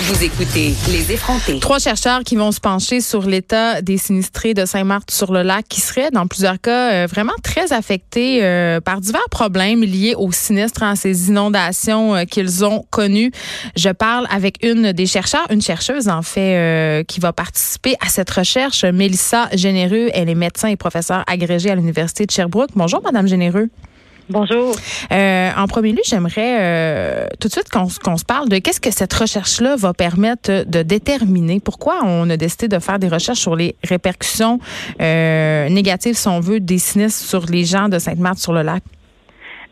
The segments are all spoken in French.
vous écoutez Les effrontés. Trois chercheurs qui vont se pencher sur l'état des sinistrés de Saint-Marthe-sur-le-Lac qui seraient, dans plusieurs cas, euh, vraiment très affectés euh, par divers problèmes liés aux sinistres, à hein, ces inondations euh, qu'ils ont connues. Je parle avec une des chercheurs, une chercheuse en fait, qui va participer à cette recherche, Mélissa Généreux. Elle est médecin et professeure agrégée à l'Université de Sherbrooke. Bonjour, Madame Généreux. Bonjour. Euh, en premier lieu, j'aimerais euh, tout de suite qu'on se parle de qu'est-ce que cette recherche-là va permettre de déterminer. Pourquoi on a décidé de faire des recherches sur les répercussions euh, négatives, si on veut, des sinistres sur les gens de Sainte-Marthe-sur-le-Lac?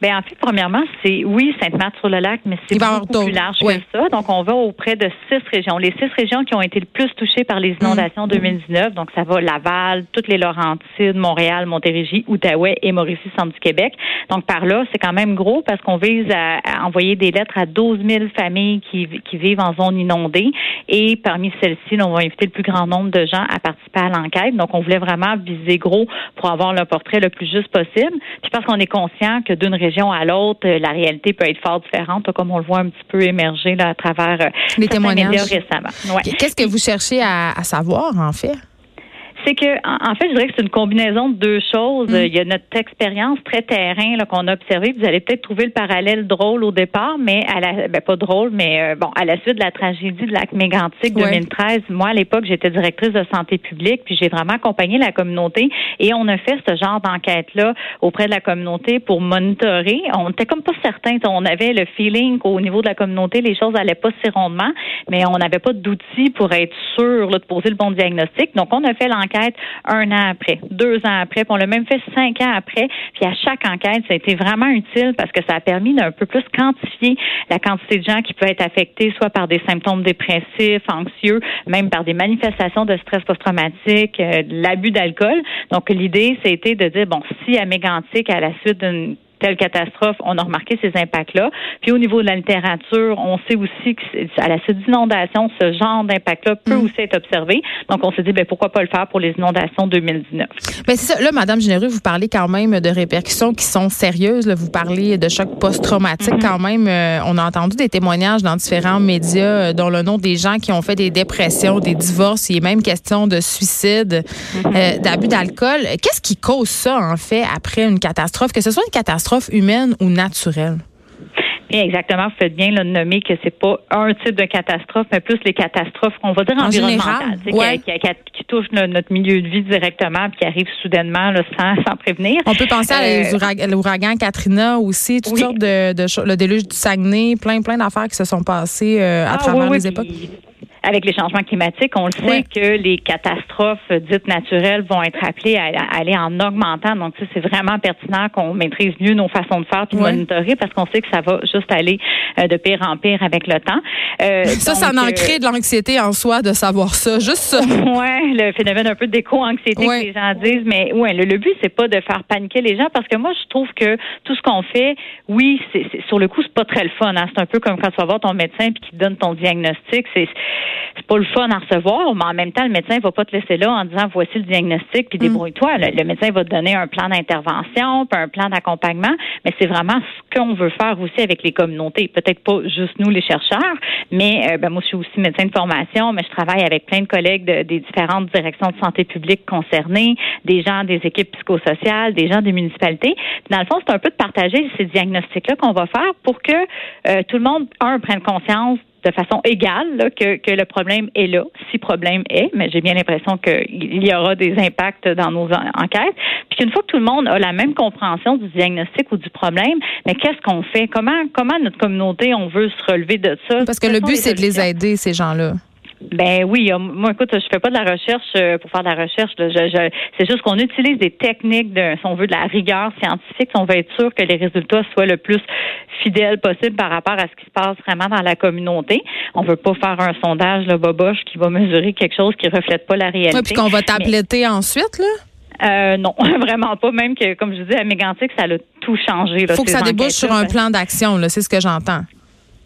Ben en fait, premièrement, c'est oui Sainte-Marthe-sur-le-Lac, mais c'est beaucoup plus large que ça. Donc, on va auprès de six régions. Les six régions qui ont été le plus touchées par les inondations en 2019. Donc, ça va Laval, toutes les Laurentides, Montréal, Montérégie, Outaouais et Mauricie, centre du Québec. Donc, par là, c'est quand même gros parce qu'on vise à, envoyer des lettres à 12 000 familles qui, qui vivent en zone inondée. Et parmi celles-ci, on va inviter le plus grand nombre de gens à participer à l'enquête. Donc, on voulait vraiment viser gros pour avoir le portrait le plus juste possible. Puis parce qu'on est conscient que d'une région à l'autre, euh, la réalité peut être fort différente, comme on le voit un petit peu émerger là, à travers euh, les témoignages récemment. Qu'est-ce que vous cherchez à savoir, en fait? C'est que, en fait, je dirais que c'est une combinaison de deux choses. Mm. Il y a notre expérience très terrain qu'on a observée. Vous allez peut-être trouver le parallèle drôle au départ, mais à la, ben pas drôle, mais euh, bon, à la suite de la tragédie de lac mégantic 2013, moi à l'époque j'étais directrice de santé publique, puis j'ai vraiment accompagné la communauté et on a fait ce genre d'enquête là auprès de la communauté pour monitorer. On était comme pas certains, on avait le feeling qu'au niveau de la communauté les choses allaient pas si rondement, mais on n'avait pas d'outils pour être sûr de poser le bon diagnostic. Donc on a fait l'enquête un an après, deux ans après, puis on l'a même fait cinq ans après. Puis à chaque enquête, ça a été vraiment utile parce que ça a permis d'un peu plus quantifier la quantité de gens qui peuvent être affectés soit par des symptômes dépressifs, anxieux, même par des manifestations de stress post-traumatique, euh, l'abus d'alcool. Donc l'idée, c'était de dire bon, si à Mégantic, à la suite d'une telle catastrophe, on a remarqué ces impacts-là. Puis au niveau de la littérature, on sait aussi qu'à la suite d'inondations, ce genre d'impact-là peut mm. aussi être observé. Donc on s'est dit, ben, pourquoi pas le faire pour les inondations 2019? Ben c'est ça. Là, Madame Généreux, vous parlez quand même de répercussions qui sont sérieuses. Vous parlez de choc post-traumatique mm-hmm. quand même. Euh, on a entendu des témoignages dans différents médias, euh, dont le nom des gens qui ont fait des dépressions, des divorces. Il est même question de suicide, mm-hmm. euh, d'abus d'alcool. Qu'est-ce qui cause ça, en fait, après une catastrophe? Que ce soit une catastrophe humaine ou naturelle? exactement. Vous faites bien de nommer que c'est pas un type de catastrophe, mais plus les catastrophes, on va dire en environnementales, qui, touchent notre milieu de vie directement, puis qui arrivent soudainement sans, prévenir. On peut penser à euh, l'ouragan Katrina aussi, toutes sortes de, choses, le déluge du Saguenay, plein plein d'affaires qui se sont passées euh, à ah, travers les époques avec les changements climatiques, on le sait que les catastrophes dites naturelles vont être appelées à, aller en augmentant. Donc, c'est vraiment pertinent qu'on maîtrise mieux nos façons de faire puis de monitorer parce qu'on sait que ça va juste aller euh, de pire en pire avec le temps. Euh, ça, ça en euh, crée de l'anxiété en soi de savoir ça, juste ça. Oui, le phénomène un peu d'éco-anxiété que les gens disent, mais ouais, le, but c'est pas de faire paniquer les gens parce que moi je trouve que tout ce qu'on fait, oui, c'est sur le coup c'est pas très le fun. Hein. C'est un peu comme quand tu vas voir ton médecin puis qui te donne ton diagnostic, c'est c'est pas le fun à recevoir, mais en même temps, le médecin va pas te laisser là en disant voici le diagnostic, puis mm. débrouille-toi. Le, médecin va te donner un plan d'intervention, puis un plan d'accompagnement, mais c'est vraiment ce qu'on veut faire aussi avec les communautés. Peut-être pas juste nous, les chercheurs, mais euh, ben, moi, je suis aussi médecin de formation, mais je travaille avec plein de collègues des différentes directions de santé publique concernées, des gens des équipes psychosociales, des gens des municipalités. Dans le fond, c'est un peu de partager ces diagnostics-là qu'on va faire pour que euh, tout le monde, un, prenne conscience de façon égale que, que, le problème est là, si problème est, mais j'ai bien l'impression qu'il y aura des impacts dans nos enquêtes. Puis qu'une fois que tout le monde a la même compréhension du diagnostic ou du problème, mais qu'est-ce qu'on fait? Comment, comment notre communauté, on veut se relever de ça? Parce que le but, c'est de les aider, ces gens-là. Ben oui, moi écoute, je fais pas de la recherche euh, pour faire de la recherche. c'est juste qu'on utilise des techniques de, si on veut, de la rigueur scientifique, si on veut être sûr que les résultats soient le plus fidèles possible par rapport à ce qui se passe vraiment dans la communauté. On veut pas faire un sondage le boboche qui va mesurer quelque chose qui reflète pas la réalité. Oui, puis qu'on va tabletter ensuite, là? Euh, non, vraiment pas. Même que, comme je dis, à Mégantic, ça a tout changé. Il faut que ça débouche sur un plan d'action, c'est ce que j'entends.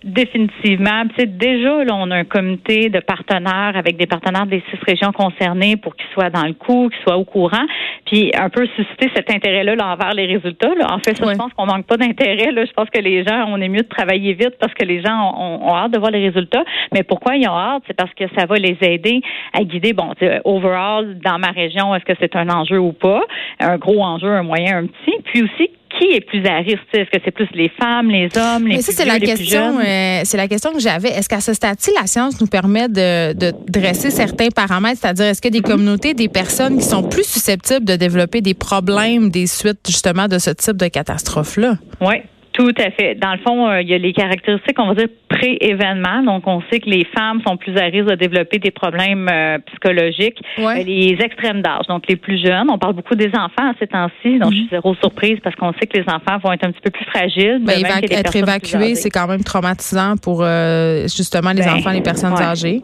Définitivement. Déjà, là, on a un comité de partenaires avec des partenaires des six régions concernées pour qu'ils soient dans le coup, qu'ils soient au courant, puis un peu susciter cet intérêt-là envers les résultats. Là. En fait, ça, je pense qu'on manque pas d'intérêt. Là. Je pense que les gens, on est mieux de travailler vite parce que les gens ont, ont, hâte de voir les résultats. Mais pourquoi ils ont hâte? C'est parce que ça va les aider à guider, bon, overall, dans ma région, est-ce que c'est un enjeu ou pas? Un gros enjeu, un moyen, un petit. Puis aussi, qui est plus à risque? Est-ce que c'est plus les femmes, les hommes, les Mais ça, c'est la question. Euh, c'est la question que j'avais. Est-ce qu'à ce stade-ci, la science nous permet de, de dresser certains paramètres, c'est-à-dire est-ce que des communautés, des personnes qui sont plus susceptibles de développer des problèmes des suites justement de ce type de catastrophe-là? Oui. Tout à fait. Dans le fond, euh, il y a les caractéristiques, on va dire, pré-événement. Donc, on sait que les femmes sont plus à risque de développer des problèmes euh, psychologiques. Euh, les extrêmes d'âge, donc les plus jeunes. On parle beaucoup des enfants à ces temps-ci, donc je suis mhm. zéro surprise parce qu'on sait que les enfants vont être un petit peu plus fragiles. Mais être évacués, c'est quand même traumatisant pour justement les ben, enfants, les personnes âgées.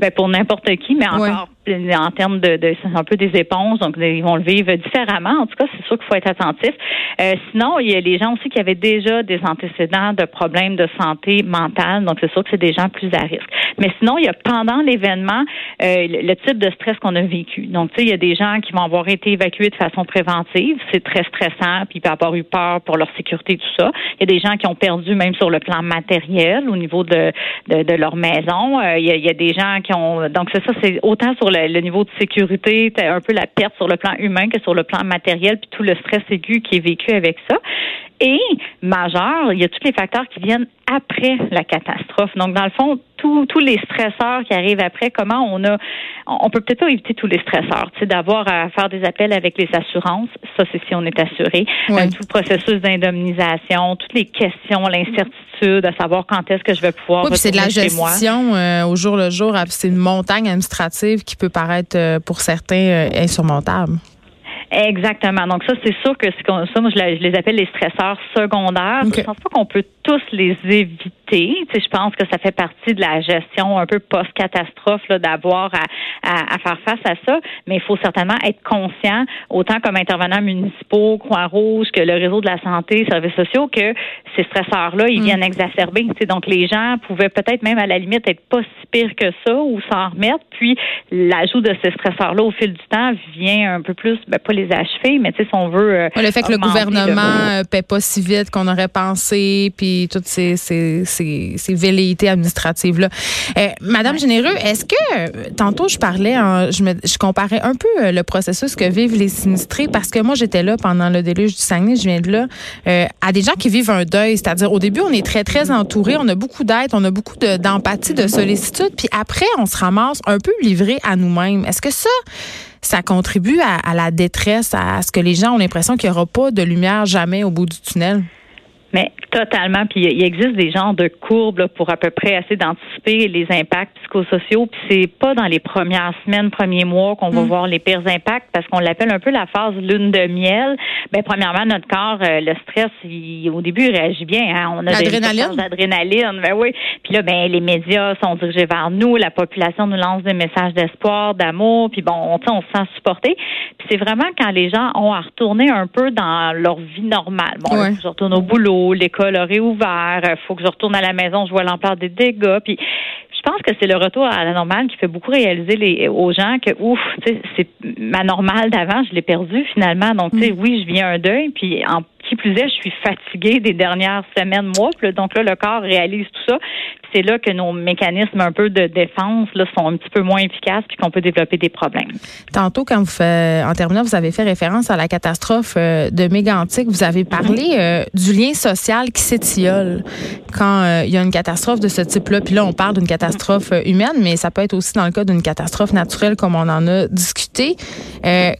Ben pour n'importe qui, mais encore en termes de, de un peu des éponges, donc ils vont le vivre différemment. En tout cas, c'est sûr qu'il faut être attentif. Euh, sinon, il y a les gens aussi qui avaient déjà des antécédents de problèmes de santé mentale, donc c'est sûr que c'est des gens plus à risque. Mais sinon, il y a pendant l'événement euh, le, type de stress qu'on a vécu. Donc, tu sais, il y a des gens qui vont avoir été évacués de façon préventive, c'est très stressant, puis ils peuvent avoir eu peur pour leur sécurité, tout ça. Il y a des gens qui ont perdu même sur le plan matériel au niveau de, de, leur maison. Euh, il, y a, il, y a, des gens qui ont donc c'est ça, c'est autant sur le le, niveau de sécurité, un peu la perte sur le plan humain que sur le plan matériel, puis tout le stress aigu qui est vécu avec ça. Et majeur, il y a tous les facteurs qui viennent après la catastrophe. Donc, dans le fond, tous les stresseurs qui arrivent après, comment on a, on peut peut-être pas éviter tous les stresseurs, tu sais, d'avoir à faire des appels avec les assurances, ça c'est si on est assuré, euh, tout le processus d'indemnisation, toutes les questions, l'incertitude, à savoir quand est-ce que je vais pouvoir oui, c'est de la gestion euh, au jour le jour, c'est une montagne administrative qui peut paraître euh, pour certains insurmontable. Exactement. Donc ça, c'est sûr que ça, moi, je, les appelle les stresseurs secondaires. Je pense pas qu'on peut tous les éviter. Tu sais, je pense que ça fait partie de la gestion un peu post-catastrophe d'avoir à, à, faire face à ça. Mais il faut certainement être conscient, autant comme intervenants municipaux, Croix-Rouge, que le réseau de la santé, services sociaux, que ces stresseurs-là, ils mm. viennent exacerber. Tu sais, donc les gens pouvaient peut-être même à la limite être pas si pire que ça ou s'en remettre. Puis l'ajout de ces stresseurs-là au fil du temps vient un peu plus, ben, pas les achever, mais tu sais, si on veut. Euh, le fait que le gouvernement ne paie pas si vite qu'on aurait pensé, puis toutes ces, ces, ces, ces velléités administratives-là. Euh, Madame Généreux, est-ce que, tantôt, je parlais, je, me, je comparais un peu euh, le processus que vivent les sinistrés, parce que moi, j'étais là pendant le déluge du Saguenay, je viens de là, à des gens qui vivent un deuil. C'est-à-dire, au début, on est très, très entouré, on a beaucoup d'aide, on a beaucoup d'empathie, de, de sollicitude, puis après, on se ramasse un peu livré à nous-mêmes. Est-ce que ça, ça contribue à, la détresse, à ce que les gens ont l'impression qu'il n'y aura pas de lumière jamais au bout du tunnel? Mais totalement. Puis il existe des genres de courbes pour à peu près assez d'anticiper les impacts psychosociaux. Puis c'est pas dans les premières semaines, premiers mois qu'on va mm. voir les pires impacts parce qu'on l'appelle un peu la phase lune de miel. Ben premièrement, notre corps, euh, le stress, au début, il réagit bien. Hein. On a l'adrénaline? D'adrénaline, ben oui. Puis là, ben les médias sont dirigés vers nous. La population nous lance des messages d'espoir, d'amour. Puis bon, on, on se sent supporté. Puis c'est vraiment quand les gens ont à retourner un peu dans leur vie normale. Bon, ouais. je retourne au boulot l'école a réouvert, il faut que je retourne à la maison, je vois l'ampleur des dégâts. Puis je pense que c'est le retour à la normale qui fait beaucoup réaliser les, aux gens que ouf, c'est ma normale d'avant, je l'ai perdue finalement. Donc, tu sais, mm. oui, je viens un deuil, puis en qui plus est, je suis fatiguée des dernières semaines, mois. donc là, le corps réalise tout ça. C'est là que nos mécanismes un peu de défense là, sont un petit peu moins efficaces puis qu'on peut développer des problèmes. Tantôt, quand vous faites, en terminant, vous avez fait référence à la catastrophe euh, de Mégantic. Vous avez parlé euh, du lien social qui s'étiole quand euh, il y a une catastrophe de ce type-là. Puis là, on parle d'une catastrophe humaine, mais ça peut être aussi dans le cas d'une catastrophe naturelle, comme on en a discuté.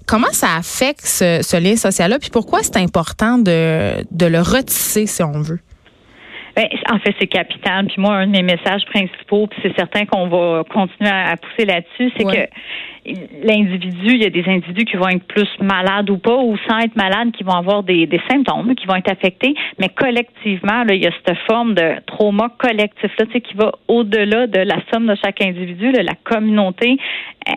comment ça affecte ce, ce lien social-là? Puis pourquoi c'est important de, de le retisser, si on veut? Ben, en fait, c'est capital. Puis moi, un de mes messages principaux, puis c'est certain qu'on va continuer à, pousser là-dessus, c'est que l'individu, il y a des individus qui vont être plus malades ou pas, ou sans être malades, qui vont avoir des, des symptômes, qui vont être affectés, mais collectivement, là, il y a cette forme de trauma collectif là, qui va au-delà de la somme de chaque individu. Là, la communauté,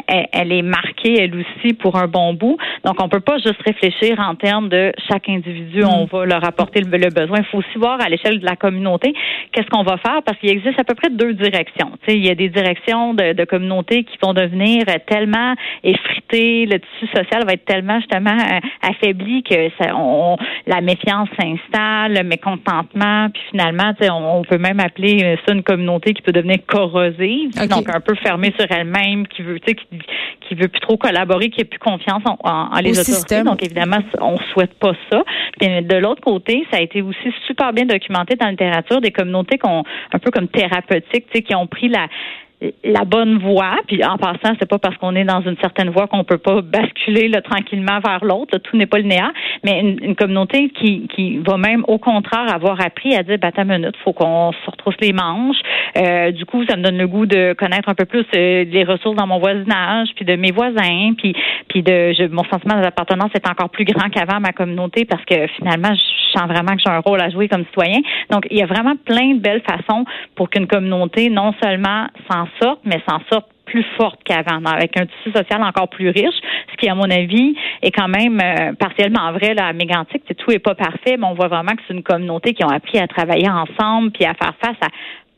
elle, est marquée, elle aussi, pour un bon bout. Donc, on peut pas juste réfléchir en termes de chaque individu, on mm. va leur apporter le, besoin. Il faut aussi voir à l'échelle de la communauté qu'est-ce qu'on va faire parce qu'il existe à peu près deux directions. sais, il y a des directions de, de communautés qui vont devenir tellement effritées, le tissu social va être tellement justement euh, affaibli que ça, on, la méfiance s'installe, le mécontentement, puis finalement, on, on peut même appeler ça une communauté qui peut devenir corrosive, donc un peu fermée sur elle-même, qui veut, tu sais, qui, qui veut plus trop collaborer, qui a plus confiance en, en, les autorités. Système. Donc évidemment, on souhaite pas ça. Puis de l'autre côté, ça a été aussi super bien documenté dans la littérature des communautés qu'on un peu comme thérapeutiques, qui ont pris la la bonne voie. Puis en passant, c'est pas parce qu'on est dans une certaine voie qu'on peut pas basculer là, tranquillement vers l'autre. Tout n'est pas le néant. Mais une, communauté qui, qui va même au contraire avoir appris à dire bah ta minute, faut qu'on se retrousse les manches. Euh, du coup, ça me donne le goût de connaître un peu plus euh, les ressources dans mon voisinage, puis de mes voisins, puis puis de je, mon sentiment d'appartenance est encore plus grand qu'avant ma communauté parce que finalement, je sens vraiment que j'ai un rôle à jouer comme citoyen. Donc, il y a vraiment plein de belles façons pour qu'une communauté non seulement s'en sorte, mais s'en sorte plus forte qu'avant, avec un tissu social encore plus riche, ce qui, à mon avis, est quand même euh, partiellement vrai là, à Mégantic. Tout est pas parfait, mais on voit vraiment que c'est une communauté qui ont appris à travailler ensemble puis à faire face à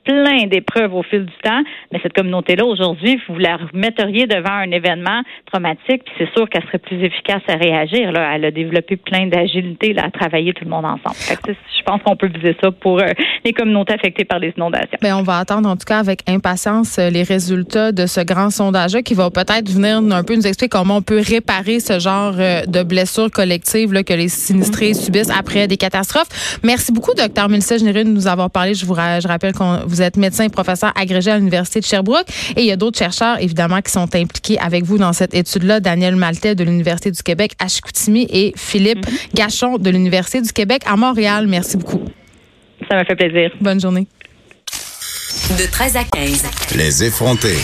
plein d'épreuves au fil du temps, mais cette communauté-là, aujourd'hui, vous la remetteriez devant un événement traumatique, puis c'est sûr qu'elle serait plus efficace à réagir. Là. Elle a développé plein d'agilité à travailler tout le monde ensemble. je pense qu'on peut viser ça pour euh, les communautés affectées par les inondations. Bien, on va attendre en tout cas avec impatience euh, les résultats de ce grand sondage-là qui va peut-être venir un peu nous expliquer comment on peut réparer ce genre euh, de blessures collectives là, que les sinistrés subissent après des catastrophes. Merci beaucoup, docteur Mélissa Généreux, de nous avoir parlé. Je vous je rappelle qu'on vous êtes médecin et professeur agrégé à l'Université de Sherbrooke. Et il y a d'autres chercheurs, évidemment, qui sont impliqués avec vous dans cette étude-là. Daniel Maltais de l'Université du Québec à Chicoutimi et Philippe mhm. Gachon de l'Université du Québec à Montréal. Merci beaucoup. Ça m'a fait plaisir. Bonne journée. De 13 à 15. Les effrontés.